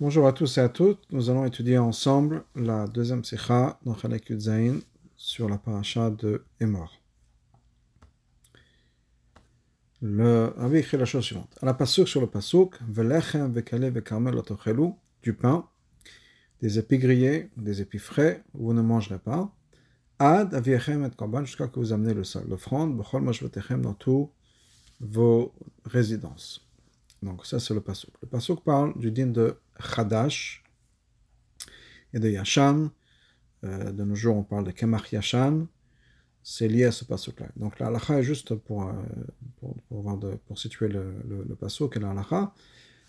Bonjour à tous et à toutes. Nous allons étudier ensemble la deuxième sikha dans Chalek Yudzaïn sur la paracha de Emor. Le Rabbi écrit la chose suivante. À la pasuk sur le pasuk, Velechem vekale vekarmel otochelu, du pain, des épis grillés, des épis frais, vous ne mangerez pas. Ad aviechem et korban, jusqu'à que vous amenez l'offrande, bechol moshvetechem dans tous vos résidences. Donc ça c'est le pasuk. Le pasuk parle du din de Chadash et de Yashan. Euh, de nos jours on parle de Kemach Yashan. C'est lié à ce pasuk-là. Donc la halacha est juste pour, euh, pour, pour, de, situer le, le, le la halacha,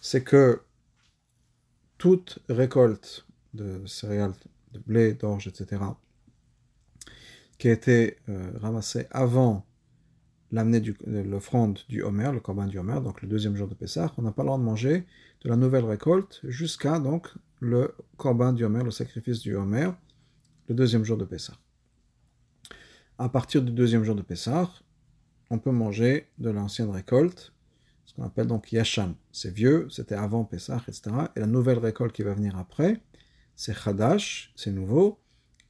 c'est que toute récolte de céréales, de blé, d'orge, etc., qui a été euh, ramassée avant l'amener l'offrande du Homer, le corban du Homer, donc le deuxième jour de Pessah, on n'a pas le droit de manger de la nouvelle récolte jusqu'à donc le corban du Homer, le sacrifice du Homer, le deuxième jour de Pessah. À partir du deuxième jour de Pessah, on peut manger de l'ancienne récolte, ce qu'on appelle donc Yashan. C'est vieux, c'était avant Pessah, etc. Et la nouvelle récolte qui va venir après, c'est Chadash, c'est nouveau,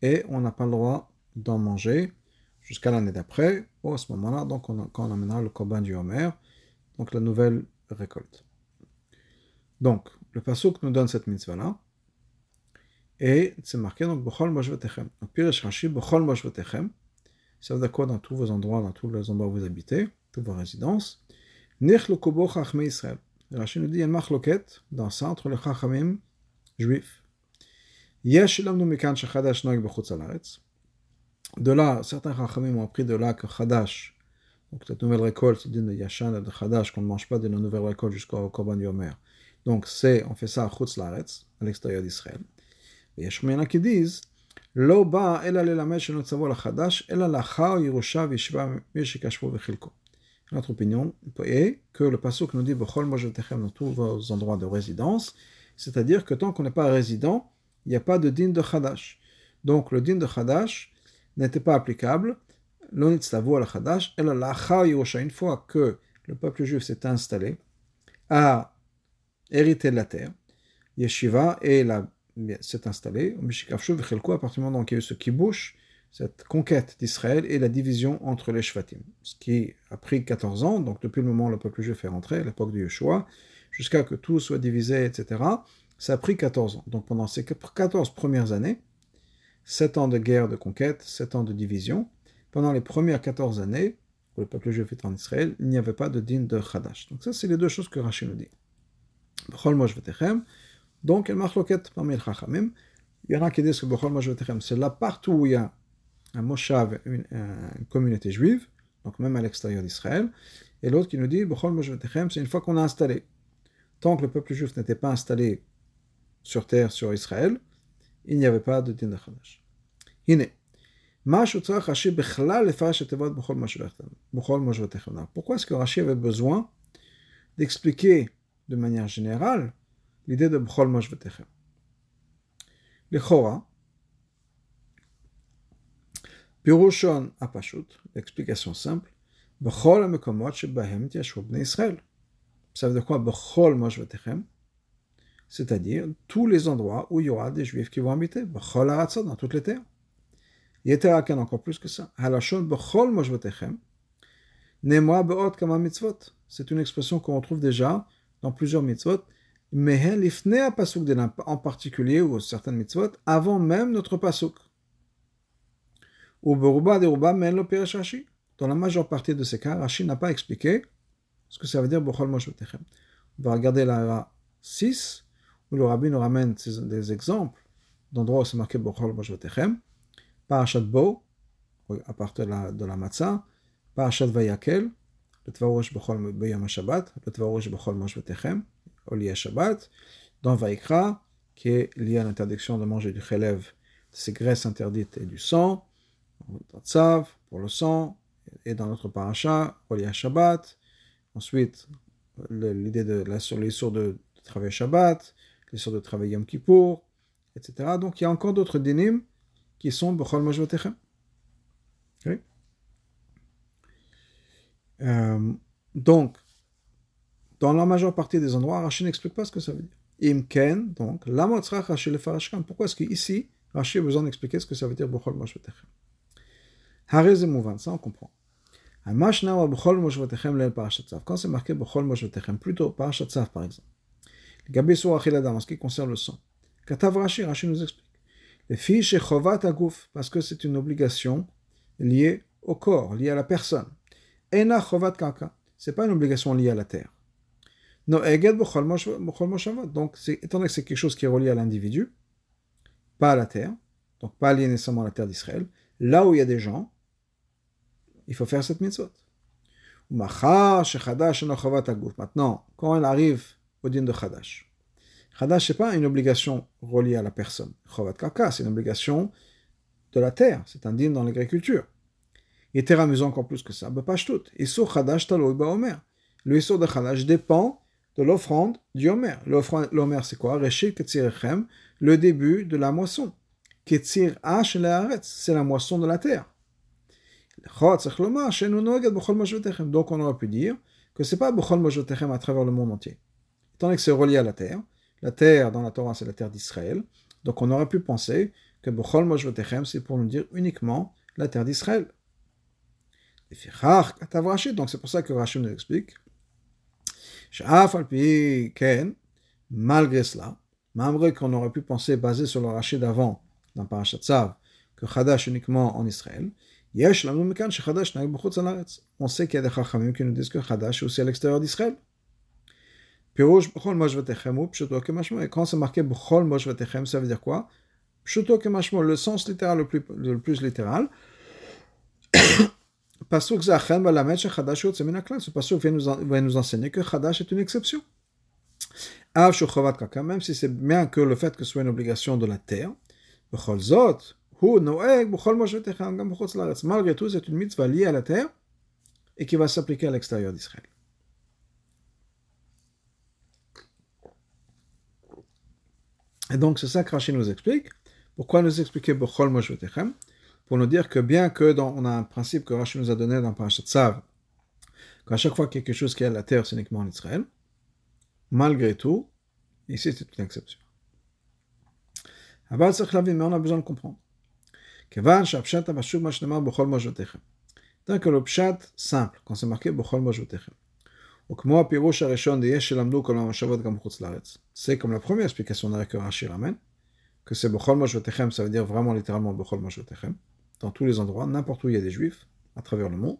et on n'a pas le droit d'en manger jusqu'à l'année d'après, ou à ce moment-là, donc on, quand on amènera le corban du Homer, donc la nouvelle récolte. Donc, le pasuk nous donne cette mitzvah-là, et c'est marqué donc Bechol Moshvetechem. Donc, Pirish Rashi, Bechol Moshvetechem, ça veut dire quoi dans tous vos endroits, dans tous les endroits où vous habitez, toutes vos résidences? Nich le Kobo Chachme Israël. Rashi nous dit, il y a une machloket dans ça entre les Chachamim juifs. Yesh lamnu mikan shechadash noig bechutz alaretz. De là, certains Chachamim ont appris de là que Chadash, donc cette nouvelle récolte, c'est d'une de Yashan et de Chadash, qu'on ne mange pas de la nouvelle récolte jusqu'au Korban Yomer. Donc, c'est, on fait ça à Chutz Laretz, à l'extérieur d'Israël. Et il y en qui disent, לא בא אלא ללמד שלא צבו לחדש, אלא לאחר ירושה וישיבה מי שקשבו וחילקו. Notre opinion est que le pasuk nous dit Bechol Mojetechem dans tous vos endroits de résidence, c'est-à-dire que tant qu'on n'est pas résident, il n'y a pas de din de Chadash. Donc le din de Chadash, n'était pas applicable, une fois que le peuple juif s'est installé, a hérité de la terre, Yeshiva et s'est installé, à partir du moment où il y a eu ce kibouch, cette conquête d'Israël et la division entre les Shvatim, ce qui a pris 14 ans, donc depuis le moment où le peuple juif est rentré, à l'époque de Yeshua, jusqu'à que tout soit divisé, etc., ça a pris 14 ans. Donc pendant ces 14 premières années, 7 ans de guerre de conquête, 7 ans de division. Pendant les premières 14 années, où le peuple juif était en Israël, il n'y avait pas de din de Khadash. Donc ça, c'est les deux choses que Rachid nous dit. Donc, machloket parmi les chachamim. Il y en a qui disent que bechol c'est là partout où il y a un moshav, une, communauté juive, donc même à l'extérieur d'Israël. Et l'autre qui nous dit bechol c'est une fois qu'on a installé. Tant que le peuple juif n'était pas installé sur terre, sur Israël, il n'y avait pas de din chadash. Hine. Pourquoi est-ce que Rashi avait besoin d'expliquer de manière générale, l'idée de Bchol Moshvetechem. Le Chora, Pirushon Apashut, l'explication simple, Bchol Mekomot Shebahem Tiashub Israël. Ça veut dire quoi Bchol Moshvetechem C'est-à-dire tous les endroits où il y aura des juifs qui vont habiter. Bchol Aratzot, dans toutes les terres. Yeterakan, encore plus que ça. Halashon Bchol Moshvetechem. Nemoa Beot Kama Mitzvot. C'est une expression qu'on retrouve déjà dans plusieurs mitzvot. Mais lifnea pasuk en particulier, ou certaines mitzvot, avant même notre pasuk. Ou beruba deruba men lo. Dans la majeure partie de ces cas, Rashi n'a pas expliqué ce que ça veut dire bechol mojvotechem. On va regarder la 6, où le rabbin nous ramène des exemples d'endroits où c'est marqué bechol mojvotechem. Parashat Bo, à partir de la, de la Matzah, Vayakel, le Tvarosh Bechol Beyam Shabbat, le Tvarosh Bechol Mosh Betechem, au lié Shabbat, dans Vaikra, qui est lié à l'interdiction de manger du chelev, de ces graisses interdites et du sang, dans Tzav, pour le sang, et dans notre parasha, au lié Shabbat. Ensuite, l'idée de la, sur les sourds de, de travailler Shabbat, les sourds de travailler Yom Kippour, etc. Donc il y a encore d'autres dynimes qui sont Bechol Majvatechem. Euh, donc, dans la majeure partie des endroits, Rachid n'explique pas ce que ça veut dire. Imken, donc, Lamotzrach Rashi le Farashkan. Pourquoi est-ce qu'ici, Rashi a besoin d'expliquer ce que ça veut dire Bechol Moshvetechem? Harez Mouvan, ça on comprend. Quand c'est marqué Bechol Moshvetechem, plutôt Parashat Tzav par exemple. Gabi Achiladam, en ce qui concerne le sang. Katav Rashi, Rashi nous explique. Les filles chez Chovat parce que c'est une obligation liée au corps, liée à la personne. Ena Chovat Kaka, c'est pas une obligation liée à la terre. No Eged donc étant donné que c'est quelque chose qui est relié à l'individu, pas à la terre, donc pas lié nécessairement à la terre d'Israël, là où il y a des gens, il faut faire cette mitzvot. Maintenant, quand elle arrive au din de Chadash, Chadash, ce n'est pas une obligation reliée à la personne. Chovat Kaka, c'est une obligation de la terre. C'est un din dans l'agriculture. Il était amusant encore plus que ça. Pas tout. Issur Chadash Taloy Omer. Le Issur de Chadash dépend de l'offrande du Omer. L'Omer, c'est quoi? Le début de la moisson. H, c'est la moisson de la terre. Donc on aurait pu dire que c'est pas Bechol Mojotechem à travers le monde entier. Étant donné que c'est relié à la terre, la terre dans la Torah c'est la terre d'Israël, donc on aurait pu penser que Bechol Mojotechem c'est pour nous dire uniquement la terre d'Israël. Donc c'est pour ça que Rachel nous explique. Malgré cela, malgré qu'on aurait pu penser, basé sur le rachet d'avant, dans Parashat Tzav, que Chadash uniquement en Israël, on sait qu'il y a des chachamim qui nous disent que Chadash est aussi à l'extérieur d'Israël. Et quand c'est marqué B'chol ça veut dire quoi? Le sens littéral le plus littéral. Pasuk Zachem Balamet Chadash Ce pasuk vient nous, va nous enseigner que Chadash est une exception. Même si c'est bien que le fait que ce soit une obligation de la terre, Malgré tout, c'est une mitzvah liée à la terre et qui va s'appliquer à l'extérieur d'Israël. Et donc, c'est ça que Rachid nous explique. Pourquoi nous expliquer Bechol Moshetechem Pour nous dire que bien que on a un principe que Rachid nous a donné dans Parashat Tzav, qu'à chaque fois quelque chose qui est à la terre, c'est uniquement en Israël, malgré tout, ici c'est une exception. Mais on a besoin de comprendre. Tant que le pshat simple, quand c'est marqué Bechol Mojotechem, c'est comme la première explication que Rashi ramène, que c'est Bechol Mojotechem, ça veut dire vraiment littéralement Bechol Mojotechem, dans tous les endroits, n'importe où il y a des juifs, à travers le monde.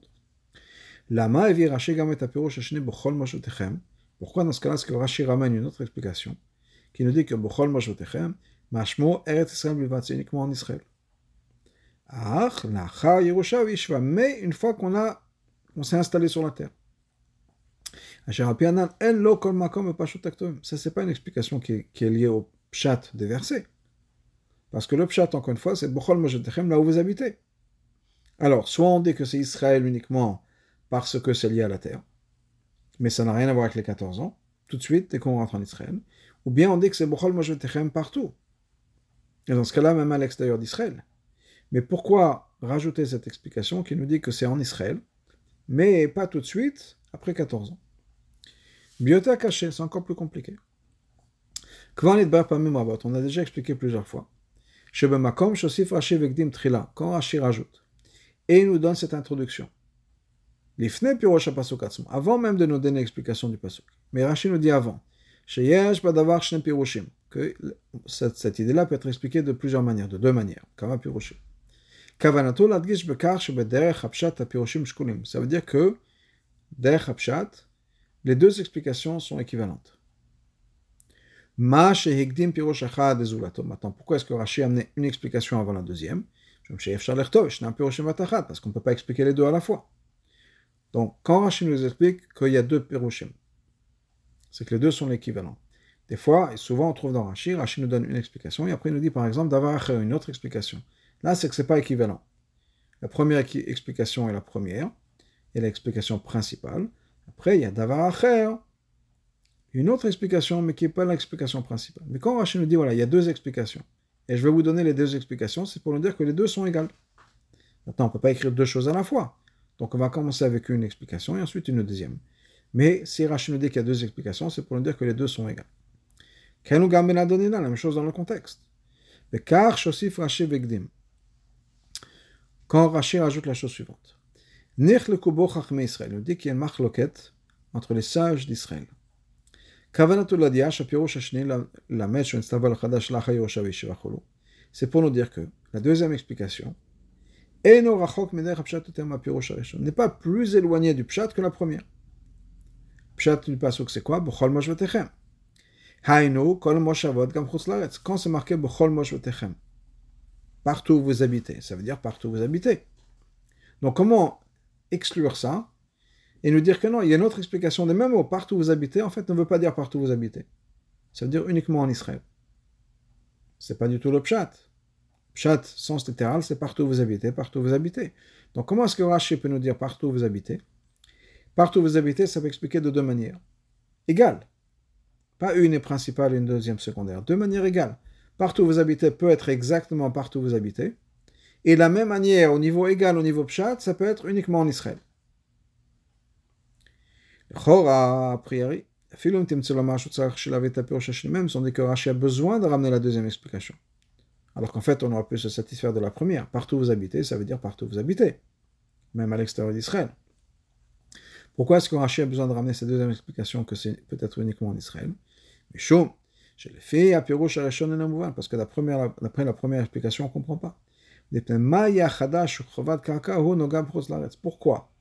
Lama et. Pourquoi dans ce cas-là, est-ce que Rashi ramène une autre explication qui nous dit que Bechol Mojotechem, Mashmo Eretz Israël Bilvat, c'est uniquement en Israël. Mais une fois qu'on a, on s'est installé sur la terre. Ça, c'est pas une explication qui qui est liée au pshat des versets. Parce que le pshat, encore une fois, c'est là où vous habitez. Alors, soit on dit que c'est Israël uniquement parce que c'est lié à la terre, mais ça n'a rien à voir avec les 14 ans, tout de suite, dès qu'on rentre en Israël, ou bien on dit que c'est Bochol Mojotechem partout. Et dans ce cas-là, même à l'extérieur d'Israël. Mais pourquoi rajouter cette explication qui nous dit que c'est en Israël, mais pas tout de suite, après 14 ans? Biota caché, c'est encore plus compliqué. On a déjà expliqué plusieurs fois. Quand Rashi rajoute, et il nous donne cette introduction. Avant même de nous donner l'explication du pasuk. Mais Rashi nous dit avant. Que cette, cette idée-là peut être expliquée de plusieurs manières, de deux manières. Kama piroshim. Ça veut dire que, derech hapshat, les deux explications sont équivalentes. Maintenant, pourquoi est-ce que Rashi a amené une explication avant la deuxième? Parce qu'on ne peut pas expliquer les deux à la fois. Donc, quand Rashi nous explique qu'il y a deux piroshim, c'est que les deux sont équivalents. Des fois, et souvent on trouve dans Rashi, Rashi nous donne une explication, et après il nous dit par exemple d'avoir une autre explication. Là, c'est que ce n'est pas équivalent. La première explication est la première, et l'explication principale. Après, il y a Davar Acher, une autre explication, mais qui n'est pas l'explication principale. Mais quand Rachid nous dit, voilà, il y a deux explications, et je vais vous donner les deux explications, c'est pour nous dire que les deux sont égales. Maintenant, on ne peut pas écrire deux choses à la fois. Donc, on va commencer avec une explication et ensuite une deuxième. Mais si Rachid nous dit qu'il y a deux explications, c'est pour nous dire que les deux sont égales. Kenu gam ben adonina, la même chose dans le contexte. Vegdim. Quand Rashi rajoute la chose suivante. Nich le kubo Israël. Il dit qu'il y a une machloket entre les sages d'Israël. C'est pour nous dire que la deuxième explication n'est pas plus éloignée du pshat que la première. Pshat du pasuk, c'est quoi Quand c'est marqué partout où vous habitez, ça veut dire partout où vous habitez. Donc comment exclure ça et nous dire que non, il y a une autre explication des mêmes mots. Partout où vous habitez, en fait, ne veut pas dire partout où vous habitez. Ça veut dire uniquement en Israël. C'est pas du tout le pshat. Pshat, sens littéral, c'est partout où vous habitez, partout où vous habitez. Donc comment est-ce que Rashi peut nous dire partout où vous habitez? Partout où vous habitez, ça peut expliquer de deux manières. Égales. Pas une et principale une deuxième secondaire. Deux manières égales. Partout où vous habitez peut être exactement partout où vous habitez. Et la même manière, au niveau égal, au niveau pshat, ça peut être uniquement en Israël. Chora, a priori, même si on dit que Rashi a besoin de ramener la deuxième explication. Alors qu'en fait, on aurait pu se satisfaire de la première. Partout où vous habitez, ça veut dire partout où vous habitez, même à l'extérieur d'Israël. Pourquoi est-ce que Rashi a besoin de ramener cette deuxième explication que c'est peut-être uniquement en Israël Mais chaud, je l'ai fait à Pirouche parce que d'après la première explication, on ne comprend pas. Pourquoi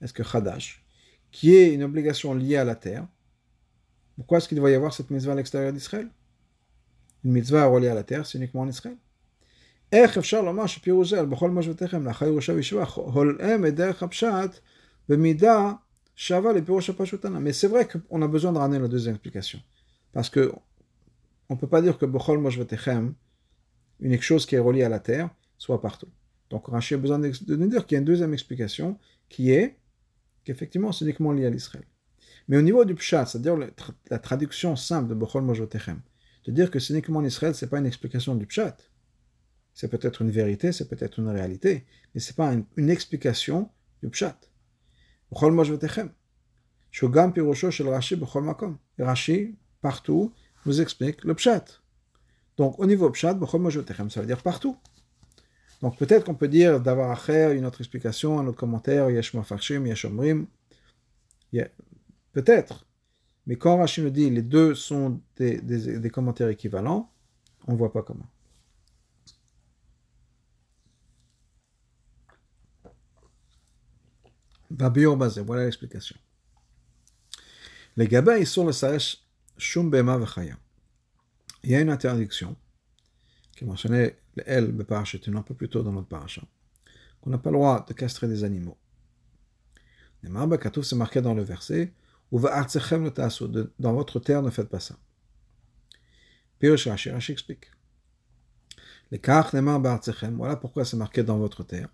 est-ce que Chadash, qui est une obligation liée à la terre, pourquoi est-ce qu'il doit y avoir cette mitzvah à l'extérieur d'Israël? Une mitzvah reliée à la terre, c'est uniquement en Israël. Mais c'est vrai qu'on a besoin de ramener la deuxième explication. Parce que on ne peut pas dire que une chose qui est reliée à la terre, soit partout. Donc Rashi a besoin de nous dire qu'il y a une deuxième explication qui est qu'effectivement c'est uniquement lié à l'Israël. Mais au niveau du pshat, c'est-à-dire la traduction simple de Bochol Mojotechem, de dire que c'est uniquement en Israël, c'est pas une explication du pshat. C'est peut-être une vérité, c'est peut-être une réalité, mais c'est pas une, explication du pshat. Bochol Mojotechem. Shogam Pirosho shel Rashi Bochol Makom. Rashi, partout, nous explique le pshat. Donc au niveau pshat, Bochol Mojotechem, ça veut dire partout. Donc peut-être qu'on peut dire d'avoir à une autre explication, un autre commentaire, yesh mafarshim, yesh omrim. Peut-être. Mais quand Rachid nous dit les deux sont des, commentaires équivalents, on ne voit pas comment. Babio basé, voilà l'explication. Les gabins, ils sont le sage shum bema Il y a une interdiction qui mentionnait elle, le c'était un peu plus tôt dans notre paracha, qu'on n'a pas le droit de castrer des animaux. c'est marqué dans le verset, ou va dans votre terre, ne faites pas ça. Pirosh Rashi, Rashi explique. Les kach nemar ba'artzechem, voilà pourquoi c'est marqué dans votre terre.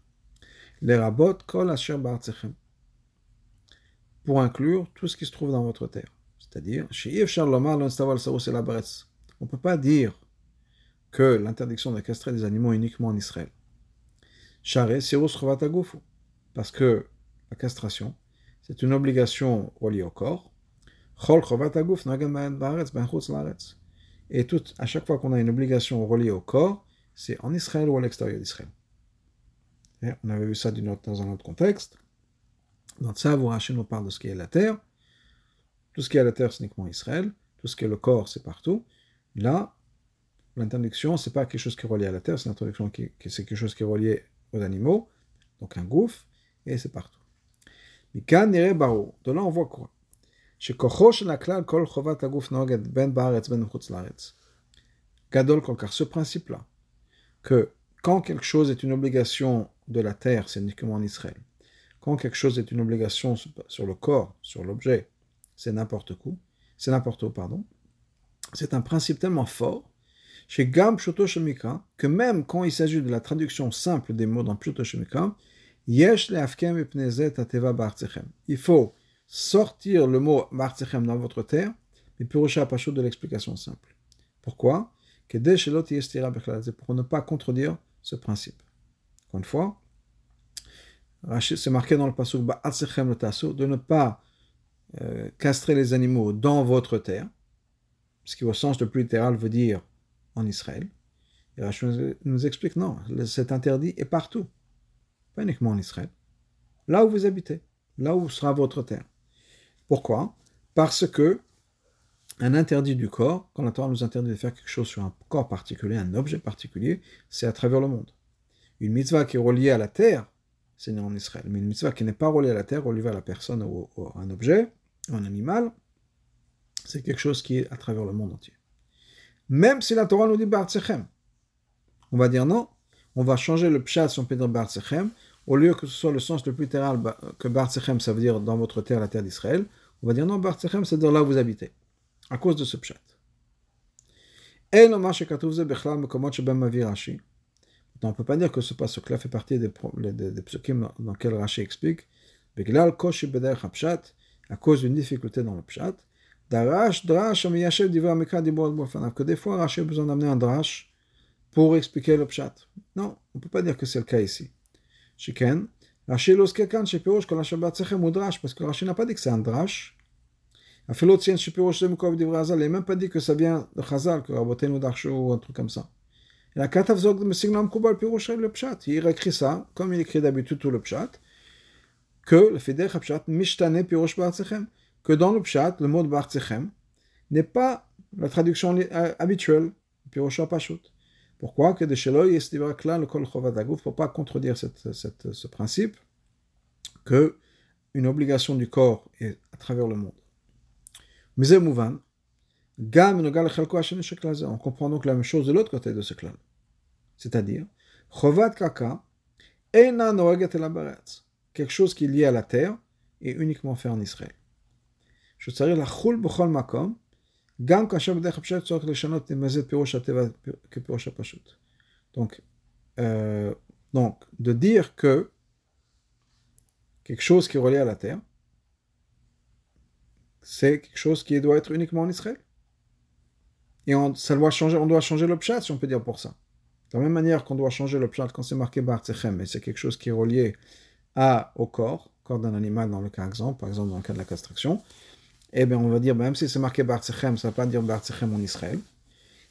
Les rabot kol asher ba'artzechem. Pour inclure tout ce qui se trouve dans votre terre. C'est-à-dire, on ne peut pas dire que l'interdiction de castrer des animaux uniquement en Israël. Parce que la castration, c'est une obligation reliée au corps. Et tout, à chaque fois qu'on a une obligation reliée au corps, c'est en Israël ou à l'extérieur d'Israël. On avait vu ça dans un autre contexte. Dans ça, vous nous parle de ce qui est la terre. Tout ce qui est la terre, c'est uniquement Israël. Tout ce qui est le corps, c'est partout. Là, L'interdiction, c'est pas quelque chose qui est relié à la terre, c'est l'interdiction qui, c'est quelque chose qui est relié aux animaux, donc un gouffre, et c'est partout. De là on voit quoi? Ben ben Gadol car ce principe-là, que quand quelque chose est une obligation de la terre, c'est uniquement en Israël. Quand quelque chose est une obligation sur le corps, sur l'objet, c'est n'importe quoi. C'est n'importe où, pardon. C'est un principe tellement fort chez Gam Shemika, que même quand il s'agit de la traduction simple des mots dans Pshuto Shemika, Yesh Il faut sortir le mot Bartzechem dans votre terre, mais Purusha Pashut de l'explication simple. Pourquoi? Pour ne pas contredire ce principe. Encore une fois, c'est marqué dans le Pasuk de ne pas euh, castrer les animaux dans votre terre. ce qui au sens le plus littéral veut dire en Israël. Et Rashi nous explique non, cet interdit est partout, pas uniquement en Israël. Là où vous habitez, là où sera votre terre. Pourquoi? Parce que un interdit du corps, quand la Torah nous interdit de faire quelque chose sur un corps particulier, un objet particulier, c'est à travers le monde. Une mitzvah qui est reliée à la terre, c'est en Israël. Mais une mitzvah qui n'est pas reliée à la terre, reliée à la personne ou à un objet, ou un animal, c'est quelque chose qui est à travers le monde entier. Même si la Torah nous dit Bartzechem, on va dire non, on va changer le pshat si on peut dire au lieu que ce soit le sens le plus littéral que Bartzechem, ça veut dire dans votre terre, la terre d'Israël, on va dire non, Bartzechem, c'est dire là où vous habitez, à cause de ce pshat. Et on ne peut pas dire que ce pasuk-là fait partie des, des, dans lesquels Rashi explique, à cause d'une difficulté dans le pshat, Darash, drash, amiyashev, divra, mikra, dibor, boifanav. Que des fois, Rashi a besoin d'amener un drash pour expliquer le pshat. Non, on ne peut pas dire que c'est le cas ici. Shiken, Rashi l'oskakan, shepirosh, kol ha-shabbat sechem ou drash, parce que Rashi n'a pas dit que c'est un drash. Afilot tien, shepirosh, zemukov, divra, hazal, il n'a même pas dit que ça vient de Chazal, que Raboten ou Darsho ou un truc comme ça. Il a kataf zog, me signal koubal, pirosh, le pshat. Il écrit ça, comme il écrit d'habitude tout le pshat, que le fidèle pshat, mishtane, pirosh, bar ba'atsechem que dans le pshat, le mot de n'est pas la traduction habituelle, Pirosha Pashut. Pourquoi? Que de le Kol pour pas contredire ce principe, que une obligation du corps est à travers le monde. Mais on comprend donc la même chose de l'autre côté de ce clan. C'est-à-dire, Chovat Kaka, quelque chose qui est lié à la terre et uniquement fait en Israël. שצריך לחול בכל מקום, גם כאשר בדרך הפשט צריך לשנות מה זה פירוש הטבע כפירוש הפשוט. Donc, euh, donc, de dire que quelque chose qui est relié à la terre, c'est quelque chose qui doit être uniquement en Israël. Et on, ça doit changer, on doit changer le pshat, si on peut dire pour ça. De la même manière qu'on doit changer le pshat quand c'est marqué Bar mais c'est quelque chose qui est relié à, au corps, corps d'un animal dans le cas exemple, par exemple dans le cas de la castration, eh bien, on va dire, même si c'est marqué Bartzechem, ça ne veut pas dire Bartzechem en Israël.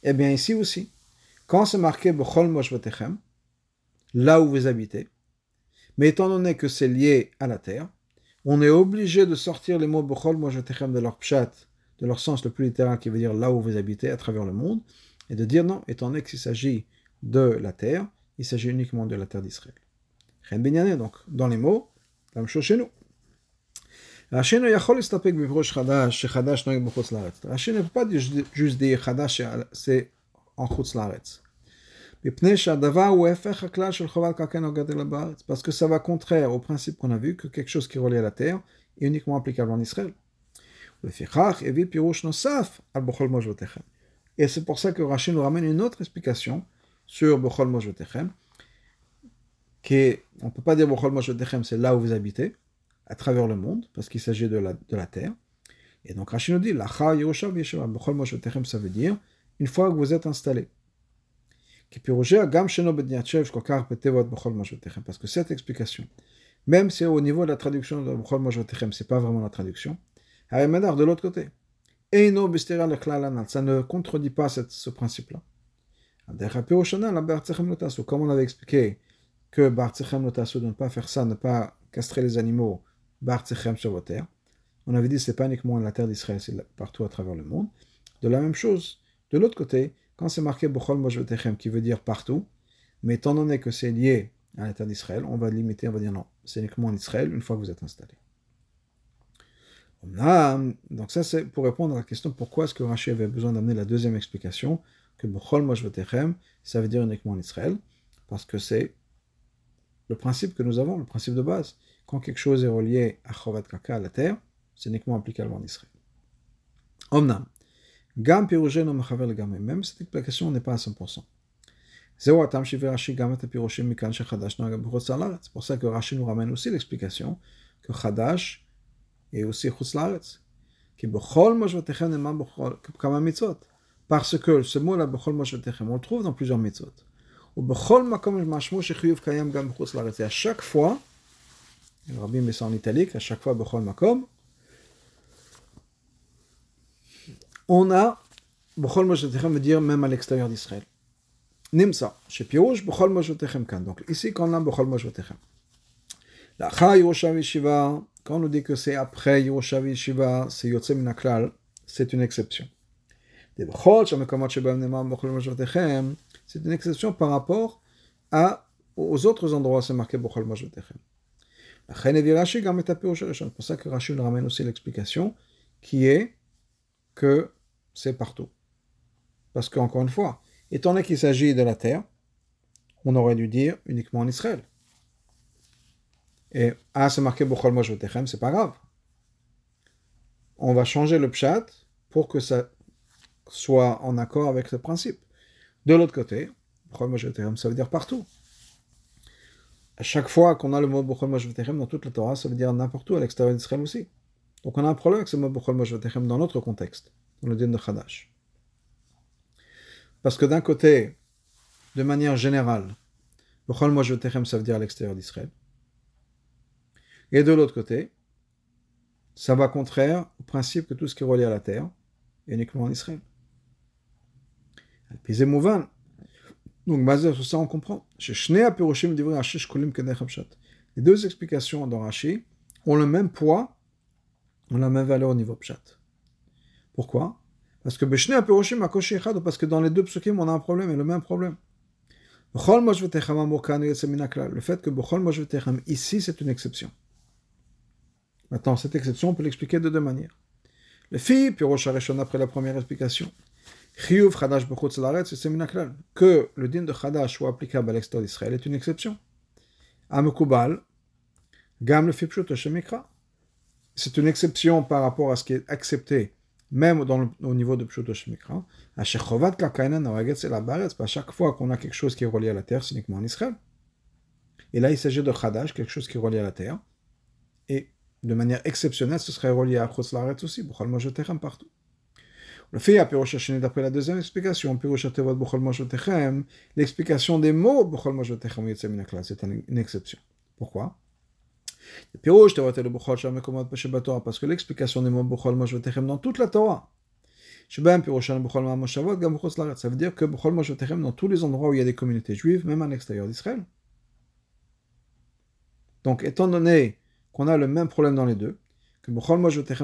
Eh bien, ici aussi, quand c'est marqué Bechol Moshvatechem, là où vous habitez, mais étant donné que c'est lié à la terre, on est obligé de sortir les mots Bechol Moshvatechem de leur pshat, de leur sens le plus littéral qui veut dire là où vous habitez à travers le monde, et de dire non, étant donné qu'il s'agit de la terre, il s'agit uniquement de la terre d'Israël. Donc, dans les mots, la même chose chez nous. Rachid ne יכול להסתפק בפירוש חדש שחדש נוהג בחוץ לארץ. רש"י ne peut pas juste dire חדש c'est en חוץ לארץ. מפני שהדבר הוא הפך הכלל של חובת קרקע נוגעת אל בארץ. parce que ça va contraire au principe qu'on a vu que quelque chose qui est relié à la terre est uniquement applicable en Israël. ולפיכך הביא פירוש נוסף על בכל מושבותיכם. Et c'est pour ça que Rachid nous ramène une autre explication sur Bechol Mosvetechem, qui on ne peut pas dire Bechol Mosvetechem, c'est là où vous habitez, à travers le monde, parce qu'il s'agit de la, de la terre. Et donc Rachid nous dit, ça veut dire, une fois que vous êtes installé. Parce que cette explication, même si au niveau de la traduction de Bechol Moshetechem, ce n'est pas vraiment la traduction, de l'autre côté. Ça ne contredit pas cette, ce principe-là. Comme on avait expliqué que Bartzechem Notasu de ne pas faire ça, ne pas castrer les animaux. On avait dit que ce n'est pas uniquement la terre d'Israël, c'est partout à travers le monde. De la même chose, de l'autre côté, quand c'est marqué Bochol Mojvetechem, qui veut dire partout, mais étant donné que c'est lié à la terre d'Israël, on va limiter, on va dire non, c'est uniquement en Israël une fois que vous êtes installé. Donc ça c'est pour répondre à la question pourquoi est-ce que Rashi avait besoin d'amener la deuxième explication, que Bochol Mojvetechem, ça veut dire uniquement en Israël, parce que c'est le principe que nous avons, le principe de base quand quelque chose est relié à Chovat Kaka, à la terre, c'est uniquement applicable en Israël. Gam même cette explication n'est pas à 100%. C'est pour ça que Rashi nous ramène aussi l'explication que Chadash est aussi. Parce que ce mot-là, on le trouve dans plusieurs mitzvot. Et à chaque fois, le rabbi met ça en italique, à chaque fois, Bechol Makom. On a Bechol Moshetechem veut dire même à l'extérieur d'Israël. Nimsa, chez Pirouche, Bechol Moshetechem kan. Donc ici, quand on a Bechol Moshetechem. La Cha Yerusha Shiva, quand on nous dit que c'est après Yerusha Shiva, c'est Yotze Minaklal, c'est une exception. C'est une exception par rapport à, aux autres endroits c'est marqué Bechol Moshetechem. C'est pour ça que Rashi nous ramène aussi l'explication qui est que c'est partout. Parce qu'encore une fois, étant donné qu'il s'agit de la terre, on aurait dû dire uniquement en Israël. Et ah, c'est marqué c'est pas grave. On va changer le pshat pour que ça soit en accord avec ce principe. De l'autre côté, Bochol ça veut dire partout. Chaque fois qu'on a le mot Bochol Moshetechem dans toute la Torah, ça veut dire n'importe où, à l'extérieur d'Israël aussi. Donc on a un problème avec ce mot Bochol Moshetechem dans notre contexte, dans le din de Chadash. Parce que d'un côté, de manière générale, Bochol Moshetechem, ça veut dire à l'extérieur d'Israël. Et de l'autre côté, ça va contraire au principe que tout ce qui est relié à la terre est uniquement en Israël. Donc, basé sur ça, on comprend. Les deux explications dans Rashi ont le même poids, ont la même valeur au niveau pshat. Pourquoi? Parce que parce que dans les deux psukim, on a un problème et le même problème. Le fait que ici, c'est une exception. Maintenant, cette exception, on peut l'expliquer de deux manières. Le fi, puis après la première explication. Que le din de Chadash soit applicable à l'extérieur d'Israël est une exception. Gam le C'est une exception par rapport à ce qui est accepté, même au niveau de Pshuto Shemikra. À chaque fois qu'on a quelque chose qui est relié à la terre, c'est uniquement en Israël. Et là, il s'agit de Chadash, quelque chose qui est relié à la terre. Et de manière exceptionnelle, ce serait relié à Chotslaret aussi, Bchol Moshetechem partout. Le fait à Pirosh d'après la deuxième explication, Moshetechem, l'explication des mots Bchol Moshetechem c'est une exception. Pourquoi? Peshebatora, parce que l'explication des mots dans toute la Torah, ça veut dire que dans tous les endroits où il y a des communautés juives, même à l'extérieur d'Israël. Donc, étant donné qu'on a le même problème dans les deux, que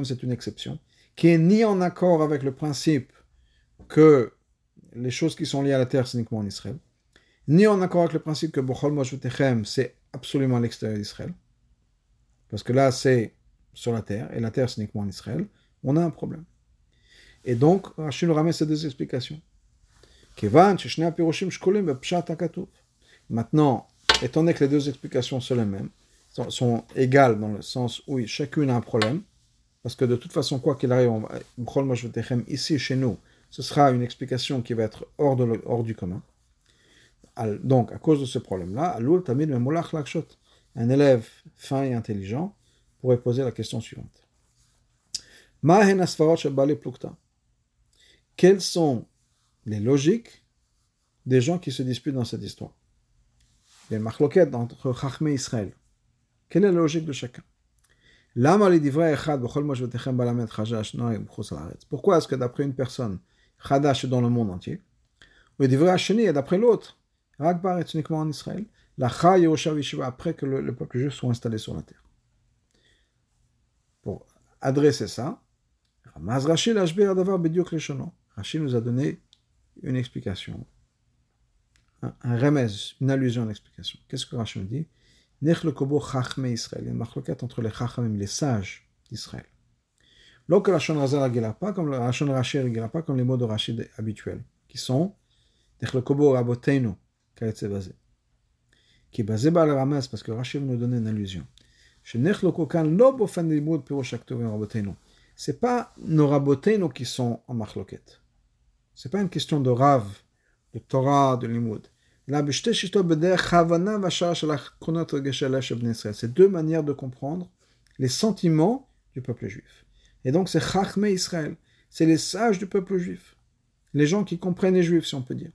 c'est une exception, qui est ni en accord avec le principe que les choses qui sont liées à la terre c'est uniquement en Israël, ni en accord avec le principe que Bechol Mojotechem c'est absolument à l'extérieur d'Israël, parce que là c'est sur la terre, et la terre c'est uniquement en Israël, on a un problème. Et donc, Rachid nous ramène ces deux explications. Maintenant, étant donné que les deux explications sont les mêmes, sont, égales dans le sens où chacune a un problème, parce que de toute façon, quoi qu'il arrive, ici chez nous, ce sera une explication qui va être hors, de hors du commun. Donc, à cause de ce problème-là, un élève fin et intelligent pourrait poser la question suivante. Quelles sont les logiques des gens qui se disputent dans cette histoire? Il y a une marloquette entre Chachmé et Israël. Quelle est la logique de chacun? Pourquoi est-ce que d'après une personne, Chadash est dans le monde entier, ou et d'après l'autre, Ragbar est uniquement en Israël, la après que le, peuple juif soit installé sur la terre. Pour adresser ça, Rashi nous a donné une explication, un, un une allusion à l'explication. Qu'est-ce que Rashi nous dit? Nech le kobo chachme Israël. Il y a une marloquette entre les chachamim, les sages d'Israël. Donc la Shon Razal pas comme la Shon Rashi pas comme les mots de Rachid habituels, qui sont Nech le kobo rabotenu, kaetze basé? Qui est basé par le Ramas, parce que Rashi nous donner une allusion. Chez Nech le kokan lo bofen limud pirosh aktovim rabotenu. C'est pas nos rabotenu qui sont en marloquette. C'est pas une question de Rav, de Torah, de Limoud. C'est deux manières de comprendre les sentiments du peuple juif. Et donc c'est Chachme Israël, c'est les sages du peuple juif, les gens qui comprennent les juifs, si on peut dire.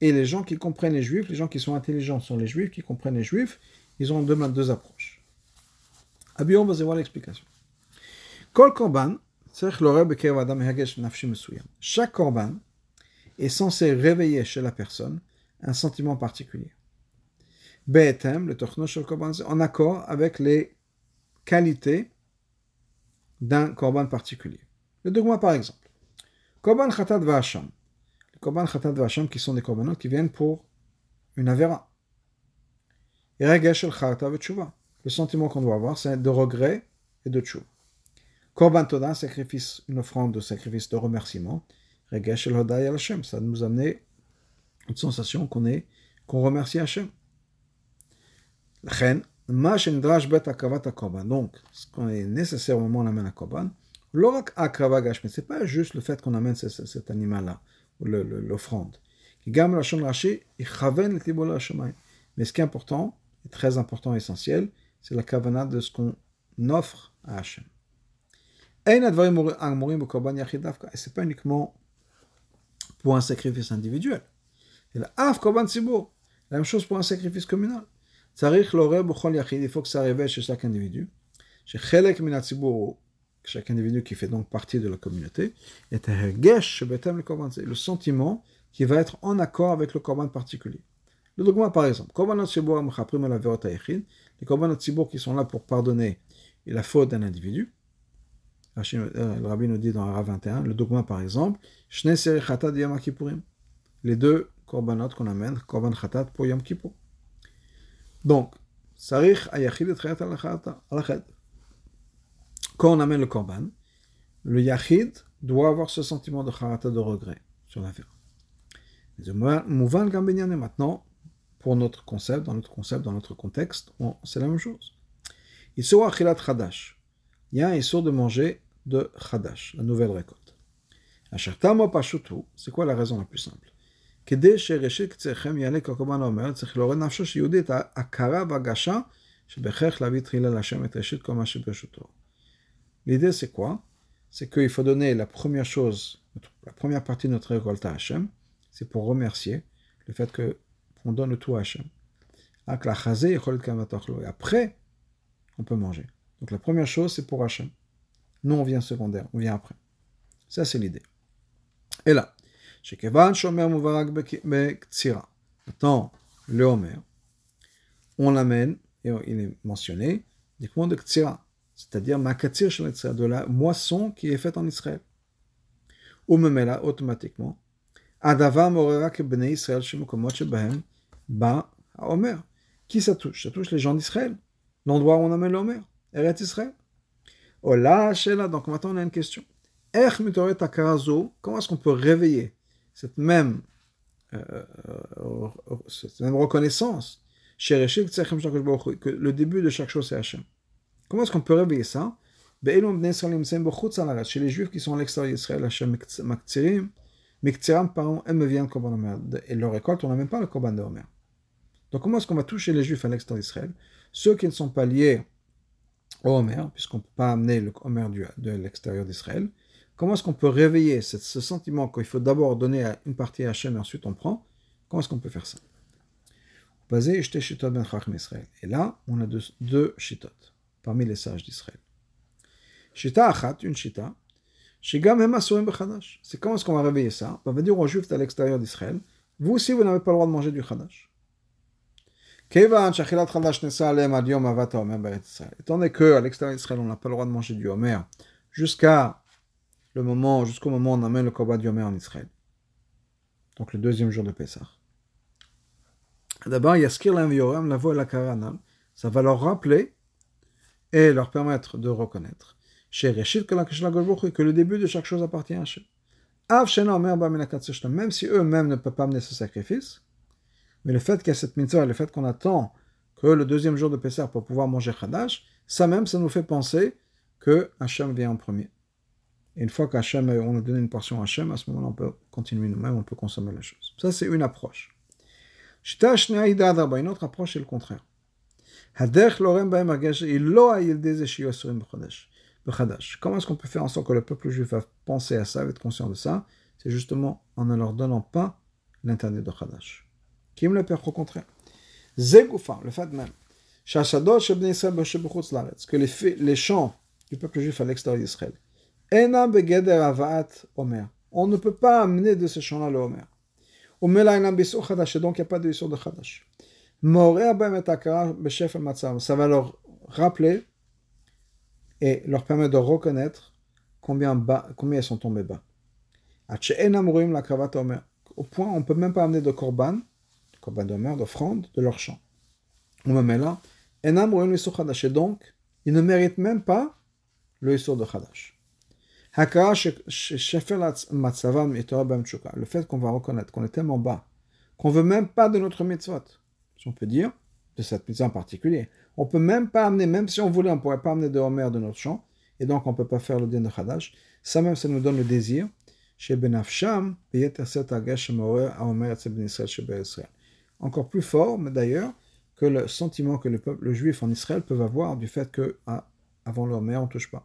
Et les gens qui comprennent les juifs, les gens qui sont intelligents sont les juifs, qui comprennent les juifs, ils ont deux, deux approches. Abiyon va voir l'explication. Chaque korban est censé réveiller chez la personne un sentiment particulier. Be'etem, le Tochno Shel Korban, en accord avec les qualités d'un Korban particulier. Le dogma par exemple. Korban Khatat Va'asham. Les Korban Khatat Va'asham qui sont des Korbanot qui viennent pour une Avera. Le sentiment qu'on doit avoir, c'est de regret et de tchou. Korban Toda, sacrifice, une offrande de sacrifice de remerciement. Regesh El Hodai Hashem. Ça nous amener une sensation qu'on est, qu'on remercie Hashem. Donc, ce qu'on est nécessaire au moment où on amène un korban, mais c'est pas juste le fait qu'on amène cet animal-là, l'offrande. Mais ce qui est important, et très important, essentiel, c'est la kavana de ce qu'on offre à Hachem. Et c'est pas uniquement pour un sacrifice individuel. La même chose pour un sacrifice communal. Il faut que ça révèle chez chaque individu. Chaque individu qui fait donc partie de la communauté, est le sentiment qui va être en accord avec le korban particulier. Le dogma, par exemple, les tzibur qui sont là pour pardonner la faute d'un individu. Euh, le rabbi nous dit dans Ara 21, le dogma, par exemple, les deux korbanot qu'on amène, korban khatat pour Yom Kippur. Donc, Sarich ayachid et Quand on amène le korban, le yachid doit avoir ce sentiment de charata, de regret sur l'affaire. Maintenant, pour notre concept, dans notre concept, dans notre contexte, c'est la même chose. Il sera achilat chadash. Il y a un de manger de chadash, la nouvelle récolte. C'est quoi la raison la plus simple l'idée c'est quoi C'est qu'il faut donner la première chose, la première partie de notre récolte à Hachem, c'est pour remercier le fait qu'on donne tout à Hachem. Et après, on peut manger. Donc la première chose, c'est pour Hachem. Nous, on vient secondaire, on vient après. Ça, c'est l'idée. Et là, Maintenant, le Homer, on l'amène, et il est mentionné, uniquement de Ktsira, c'est-à-dire Makatsir de la moisson qui est faite en Israël. Ou me met là automatiquement, Adava Morera Bnei Israël Shemukomot Shebahem Ba Homer. Qui ça touche Ça touche les gens d'Israël, l'endroit où on amène l'Homer, Eret Israël. Ola Shela, donc maintenant on a une question. Comment est-ce qu'on peut réveiller cette même, euh, euh, cette même reconnaissance le début de chaque chose c'est Hachem. Comment est-ce qu'on peut réveiller ça? Chez les juifs qui sont à l'extérieur d'Israël, Hachem pardon, elles viennent Omer. Et leur récolte, on n'a même pas le Korban Omer. Donc comment est-ce qu'on va toucher les juifs à l'extérieur d'Israël? Ceux qui ne sont pas liés au Omer, puisqu'on ne peut pas amener le Omer de l'extérieur d'Israël, Comment est-ce qu'on peut réveiller ce, sentiment qu'il faut d'abord donner une partie à Hachem et ensuite on prend? Comment est-ce qu'on peut faire ça? Ben Et là, on a deux, deux parmi les sages d'Israël. Shita achat, une shita, c'est comment est-ce qu'on va réveiller ça? On va dire aux juifs à l'extérieur d'Israël, vous aussi vous n'avez pas le droit de manger du chadash. Étant donné qu'à l'extérieur d'Israël on n'a pas le droit de manger du homer jusqu'à le moment, jusqu'au moment où on amène le Korban Yomer en Israël. Donc le deuxième jour de Pessah. D'abord, Yaskir l'Envioram, la voix et la Karanam, ça va leur rappeler et leur permettre de reconnaître que le début de chaque chose appartient à Hachem. Même si eux-mêmes ne peuvent pas amener ce sacrifice, mais le fait qu'il y a cette mitzvah, le fait qu'on attend que le deuxième jour de Pessah pour pouvoir manger Khadash, ça même, ça nous fait penser que Hachem vient en premier. Et une fois qu'Hachem, on a donné une portion à Hachem, à ce moment-là, on peut continuer nous-mêmes, on peut consommer la chose. Ça, c'est une approche. Une autre approche, c'est le contraire. Comment est-ce qu'on peut faire en sorte que le peuple juif va penser à ça, va être conscient de ça? C'est justement en ne leur donnant pas l'interdit de Khadash. Qui me le perd au contraire? Zegoufa, le fait même. Que les, les chants du peuple juif à l'extérieur d'Israël, Omer. on ne peut pas amener de ce champ-là le Homer. Au Melainam Bissur Chadash, donc il n'y a pas de Bissur de Chadash. Ça va leur rappeler et leur permettre de reconnaître combien, ils sont tombés bas. Au point, on ne peut même pas amener de korban, korban d'Omer, d'offrande, de leur champ. On me met là. Et donc, ils ne méritent même pas le de Chadash. Le fait qu'on va reconnaître qu'on est tellement bas, qu'on veut même pas de notre mitzvot, si on peut dire, de cette mitzvah en particulier. On peut même pas amener, même si on voulait, on pourrait pas amener de Homer de notre champ, et donc on peut pas faire le din de. Ça même, ça nous donne le désir. Chez Benafsham, encore plus fort, d'ailleurs, que le sentiment que le peuple le juif en Israël peuvent avoir du fait que ah, avant le Homer, on touche pas.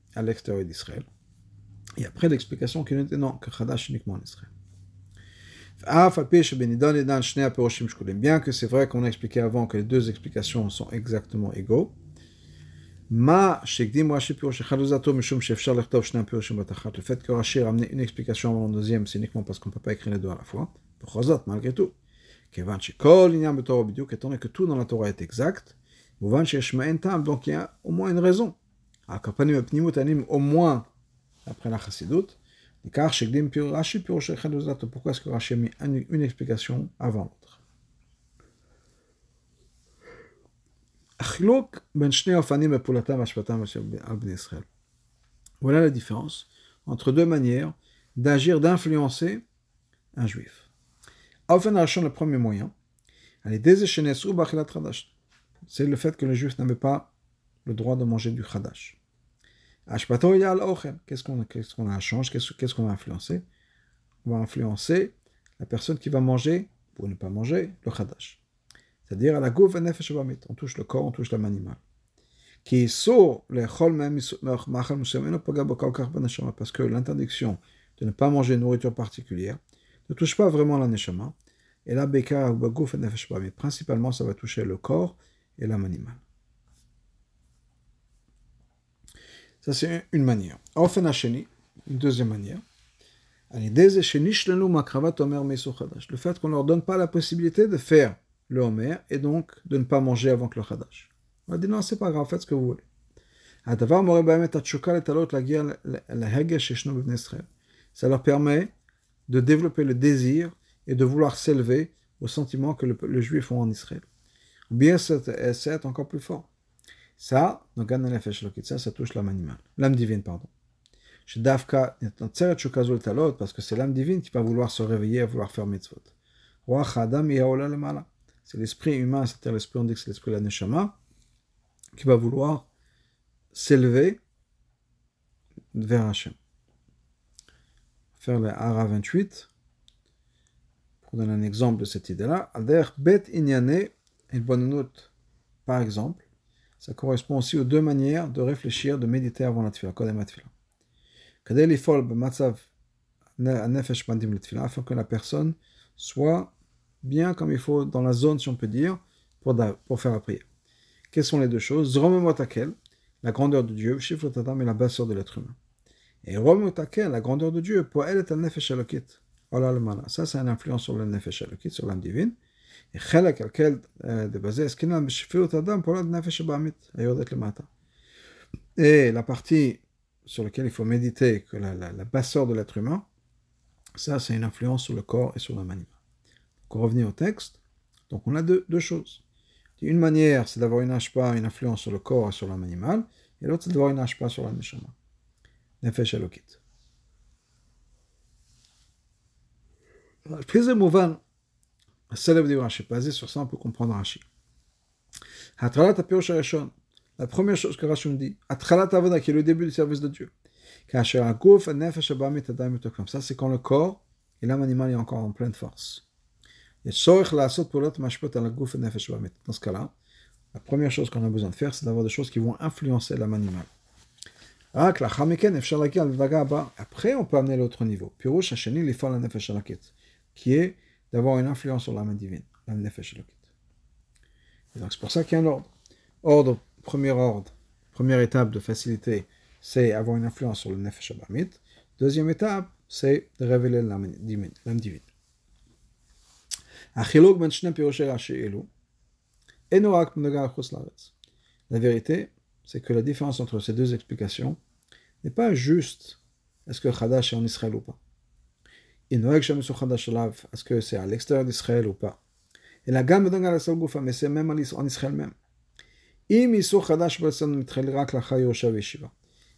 à l'extérieur d'Israël. Et après l'explication qui nous non, que Chadash uniquement en Israël. Bien que c'est vrai qu'on a expliqué avant que les deux explications sont exactement égaux, le fait que Rashi a ramené une explication avant la deuxième, c'est uniquement parce qu'on ne peut pas écrire les deux à la fois. malgré tout. étant donné que tout dans la Torah est exact, donc il y a au moins une raison. Au moins, après la Chassidut, pourquoi est-ce que Rashi a une explication avant l'autre Voilà la différence entre deux manières d'agir, d'influencer un juif. le premier moyen, c'est le fait que le juif n'avait pas le droit de manger du Qu'est-ce qu'on qu'est-ce qu'on a à changer? Qu'est-ce qu'on va influencer? On va influencer la personne qui va manger, pour ne pas manger, le chadash. C'est-à-dire à la gouv On touche le corps, on touche l'âme animale. Qui est parce que l'interdiction de ne pas manger une nourriture particulière ne touche pas vraiment la neshama. Et là, principalement, ça va toucher le corps et l'âme animale. Ça, c'est une manière. une deuxième manière. Le fait qu'on ne leur donne pas la possibilité de faire le Homer et donc de ne pas manger avant que le Khadash. On va dire non, c'est pas grave, faites ce que vous voulez. Ça leur permet de développer le désir et de vouloir s'élever au sentiment que le, juif ont en Israël. Ou bien c'est encore plus fort. Ça, ça, ça touche l'âme animale, l'âme divine, pardon. Parce que c'est l'âme divine qui va vouloir se réveiller, vouloir faire mitzvot. C'est l'esprit humain, c'est-à-dire l'esprit, on dit que c'est l'esprit de la neshama, qui va vouloir s'élever vers Hachem. Faire le Hara 28, pour donner un exemple de cette idée-là, Ader Bet Inyane, il par exemple, ça correspond aussi aux deux manières de réfléchir, de méditer avant la tefila, Kodem la afin que la personne soit bien comme il faut dans la zone, si on peut dire, pour, pour faire la prière. Quelles sont les deux choses? La grandeur de Dieu, et la basseur de l'être humain. Et la grandeur de Dieu, pour elle est un nefesh Ça, c'est une influence sur le nefesh sur l'âme divine. חלק על כן דבזה עסקינן בשפיות אדם פועלת נפש הבעמית היורדת למטה. Et la partie sur laquelle il faut méditer, que la, la, la basseur de l'être humain, ça c'est une influence sur le corps et sur l'âme animale. Donc on revient au texte. Donc on a deux, deux choses. Une manière, c'est d'avoir une hashpa, une influence sur le corps et sur l'âme animale, et l'autre, c'est d'avoir une hashpa sur la neshama. Nefesh elokit. Puis זה Salab de Rashi. Basé sur ça, on peut comprendre Rashi. Hatralat La première chose que Rashi nous dit, Hatralat avoda, qui est le début du service de Dieu. Nefesh et ça, c'est quand le corps et l'âme animale est encore en pleine force. Dans ce cas-là, la première chose qu'on a besoin de faire, c'est d'avoir des choses qui vont influencer l'âme animale. Après, on peut amener l'autre niveau. Qui est d'avoir une influence sur l'âme divine. Donc c'est pour ça qu'il y a un ordre. Ordre, premier ordre, première étape de facilité, c'est avoir une influence sur le Nefesh Abamit. Deuxième étape, c'est de révéler l'âme divine. La vérité, c'est que la différence entre ces deux explications n'est pas juste est-ce que Khadash est en Israël ou pas. Est-ce que c'est à l'extérieur d'Israël ou pas. Et la gamme de mais c'est même en Israël même.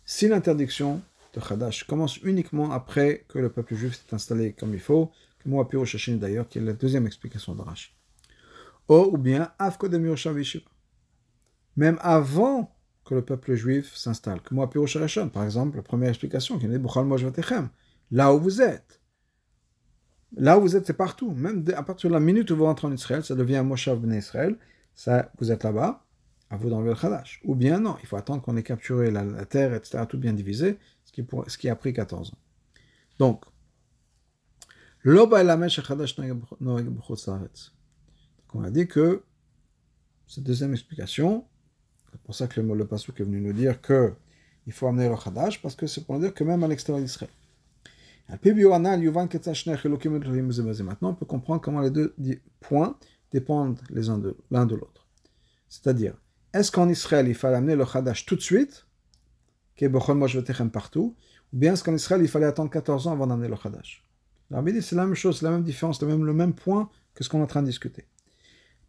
Si l'interdiction de Khadash commence uniquement après que le peuple juif s'est installé comme il faut, que moi Piroshashin d'ailleurs, qui est la deuxième explication de Rashi. Ou bien Même avant que le peuple juif s'installe. Que moi Piroshashin, par exemple, la première explication qui est Là où vous êtes. Là où vous êtes, c'est partout. Même à partir de la minute où vous rentrez en Israël, ça devient Moshav Ben Israël. Ça, vous êtes là-bas, à vous d'enlever le Khadash. Ou bien non, il faut attendre qu'on ait capturé la, terre, etc., tout bien divisé, ce qui, a pris 14 ans. Donc, on a dit que cette deuxième explication, c'est pour ça que le, le Passouk est venu nous dire que il faut amener le Khadash, parce que c'est pour dire que même à l'extérieur d'Israël. Maintenant, on peut comprendre comment les deux points dépendent l'un de l'autre. C'est-à-dire, est-ce qu'en Israël, il fallait amener le Khadash tout de suite, partout, ou bien est-ce qu'en Israël, il fallait attendre 14 ans avant d'amener le Khadash? C'est la même chose, la même différence, le même, le même point que ce qu'on est en train de discuter.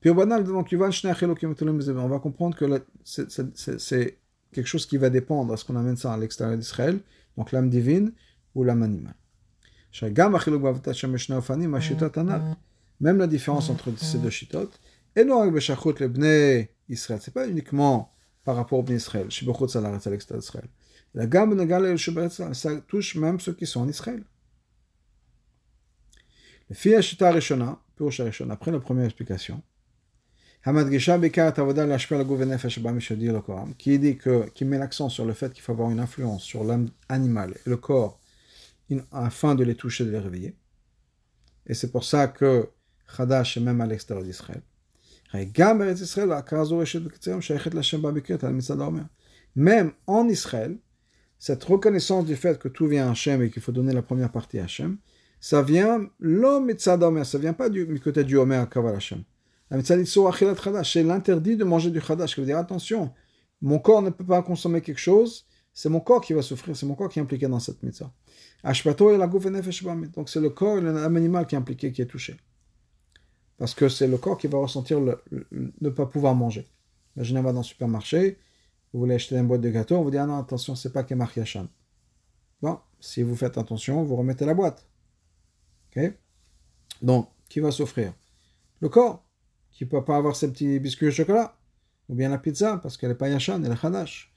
On va comprendre que c'est quelque chose qui va dépendre, est-ce qu'on amène ça à l'extérieur d'Israël, donc l'âme divine ou l'âme animale. Même la différence entre ces deux shitot, et non avec le bnei Israël, c'est pas uniquement par rapport au bnei Israël. La gamme ça touche même ceux qui sont en Israël. Le fi ashita rishona, après la première explication, qui dit que, qui met l'accent sur le fait qu'il faut avoir une influence sur l'âme animale et le corps afin de les toucher, de les réveiller. Et c'est pour ça que Khadash est même à l'extérieur d'Israël. Même en Israël, cette reconnaissance du fait que tout vient à Hachem et qu'il faut donner la première partie à Hachem, ça vient l'homme et ça vient pas du, côté du Omer Kaval Hachem. C'est l'interdit de manger du Khadash. Je veux dire, attention, mon corps ne peut pas consommer quelque chose, c'est mon corps qui va souffrir, c'est mon corps qui est impliqué dans cette mitzvah. Donc c'est le corps et l'âme animal qui est impliqué, qui est touché. Parce que c'est le corps qui va ressentir le, ne pas pouvoir manger. Imaginez, on va dans le supermarché, vous voulez acheter une boîte de gâteau, on vous dit ah non, attention, c'est pas Kemar Yachan. Bon, si vous faites attention, vous remettez la boîte. Ok? Donc, qui va souffrir Le corps, qui ne peut pas avoir ses petits biscuits au chocolat, ou bien la pizza, parce qu'elle n'est pas Yachan, elle est Khadash.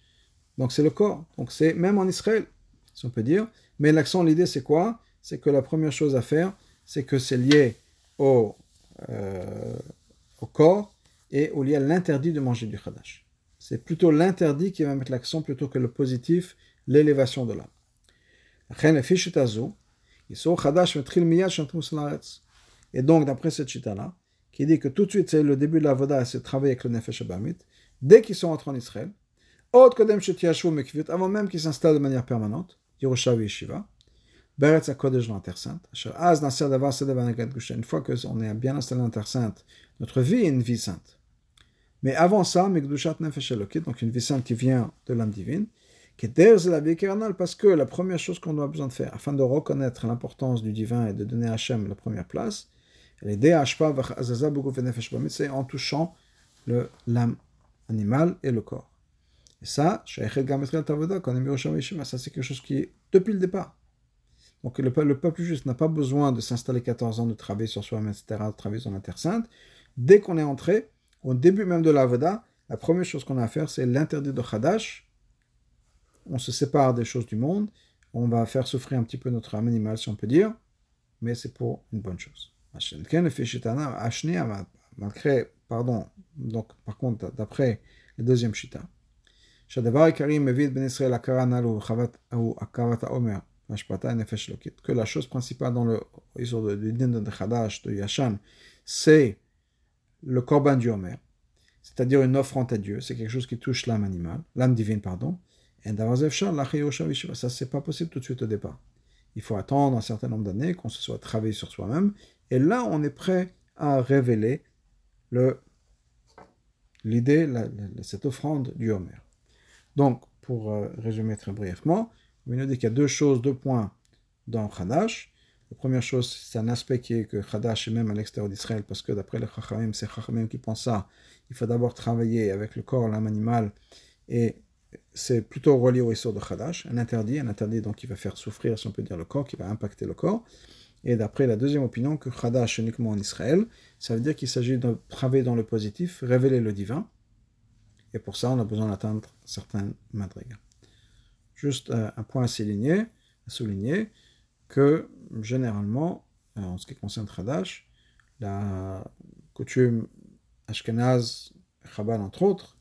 Donc c'est le corps. Donc c'est même en Israël, si on peut dire. Mais l'accent, l'idée, c'est quoi? C'est que la première chose à faire, c'est que c'est lié au, euh, au corps et au lié à l'interdit de manger du Khadash. C'est plutôt l'interdit qui va mettre l'accent plutôt que le positif, l'élévation de l'âme. Et donc, d'après cette chita-là, qui dit que tout de suite, c'est le début de la voda, c'est travailler avec le Nefesh Abamit, dès qu'ils sont entrés en Israël, avant même qu'ils s'installent de manière permanente, Yeshiva, Beretz la Terre Sainte. Une fois qu'on est bien installé dans la Terre Sainte, notre vie est une vie sainte. Mais avant ça, Mekdushat Nefesh donc une vie sainte qui vient de l'âme divine, qui est la vie éternelle, parce que la première chose qu'on doit besoin de faire, afin de reconnaître l'importance du divin et de donner à Hachem la première place, c'est en touchant l'âme animale et le corps. Et ça, ça c'est quelque chose qui est depuis le départ. Donc le, peuple juste n'a pas besoin de s'installer 14 ans, de travailler sur soi-même, etc., de travailler sur la Terre Sainte. Dès qu'on est entré, au début même de la la première chose qu'on a à faire, c'est l'interdit de Khadash on se sépare des choses du monde, on va faire souffrir un petit peu notre âme animale, si on peut dire, mais c'est pour une bonne chose. Malgré, pardon, donc par contre, d'après le deuxième shita, que la chose principale dans le de din de Khadash, de Yashan, c'est le korban du Homer, c'est-à-dire une offrande à Dieu, c'est quelque chose qui touche l'âme animale, l'âme divine, pardon. Et ça, c'est pas possible tout de suite au départ. Il faut attendre un certain nombre d'années, qu'on se soit travaillé sur soi-même, et là, on est prêt à révéler le, l'idée, cette offrande du Homer. Donc, pour euh, résumer très brièvement, on nous dit qu'il y a deux choses, deux points dans Khadash. La première chose, c'est un aspect qui est que Khadash est même à l'extérieur d'Israël, parce que d'après les Chachamim, c'est Chachamim qui pensent ça. Il faut d'abord travailler avec le corps, l'âme animale, et c'est plutôt relié au Issur de Khadash, un interdit, un interdit donc qui va faire souffrir, si on peut dire, le corps, qui va impacter le corps. Et d'après la deuxième opinion, que Khadash uniquement en Israël, ça veut dire qu'il s'agit de travailler dans le positif, révéler le divin. Et pour ça, on a besoin d'atteindre certains madrigas. Juste euh, un point à souligner, souligner que généralement, euh, en ce qui concerne Khadash, la coutume Ashkenaz, Chabal entre autres,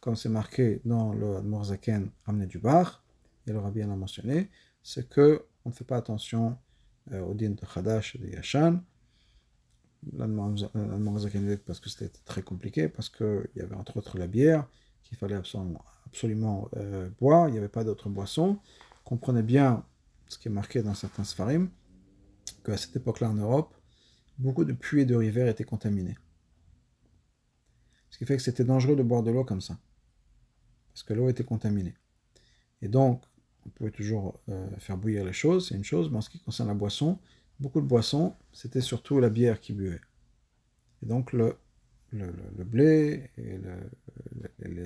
comme c'est marqué dans le Morzaken ramené du Bar, et le Rabbi en a mentionné, c'est que on ne fait pas attention euh, au din de Khadash et de Yashan. Parce que c'était très compliqué, parce qu'il y avait entre autres la bière qu'il fallait absolument, absolument euh, boire, il n'y avait pas d'autres boissons. Comprenez bien ce qui est marqué dans certains Sfarim, qu'à cette époque-là en Europe, beaucoup de puits et de rivières étaient contaminés. Ce qui fait que c'était dangereux de boire de l'eau comme ça. Parce que l'eau était contaminée. Et donc, on pouvait toujours euh, faire bouillir les choses, c'est une chose, mais en ce qui concerne la boisson, beaucoup de boissons, c'était surtout la bière qui buvait. Et donc, le, blé et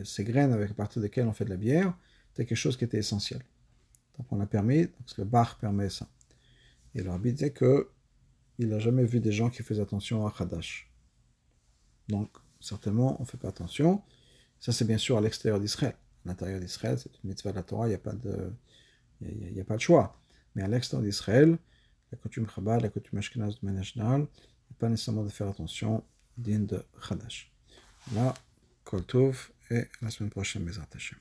ces graines avec à partir desquelles on fait de la bière, c'était quelque chose qui était essentiel. Donc, on a permis, donc le bar permet ça. Et le rabbi il n'a jamais vu des gens qui faisaient attention à Khadash. Donc, certainement, on ne fait pas attention. Ça, c'est bien sûr à l'extérieur d'Israël. À l'intérieur d'Israël, c'est une mitzvah de la Torah, il n'y a, y a, pas de choix. Mais à l'extérieur d'Israël, la coutume Chabad, la coutume Ashkenaz de manière générale, a pas nécessairement de faire attention digne de Khadash. Là, Kol Tov, et la semaine prochaine, mes Hashem.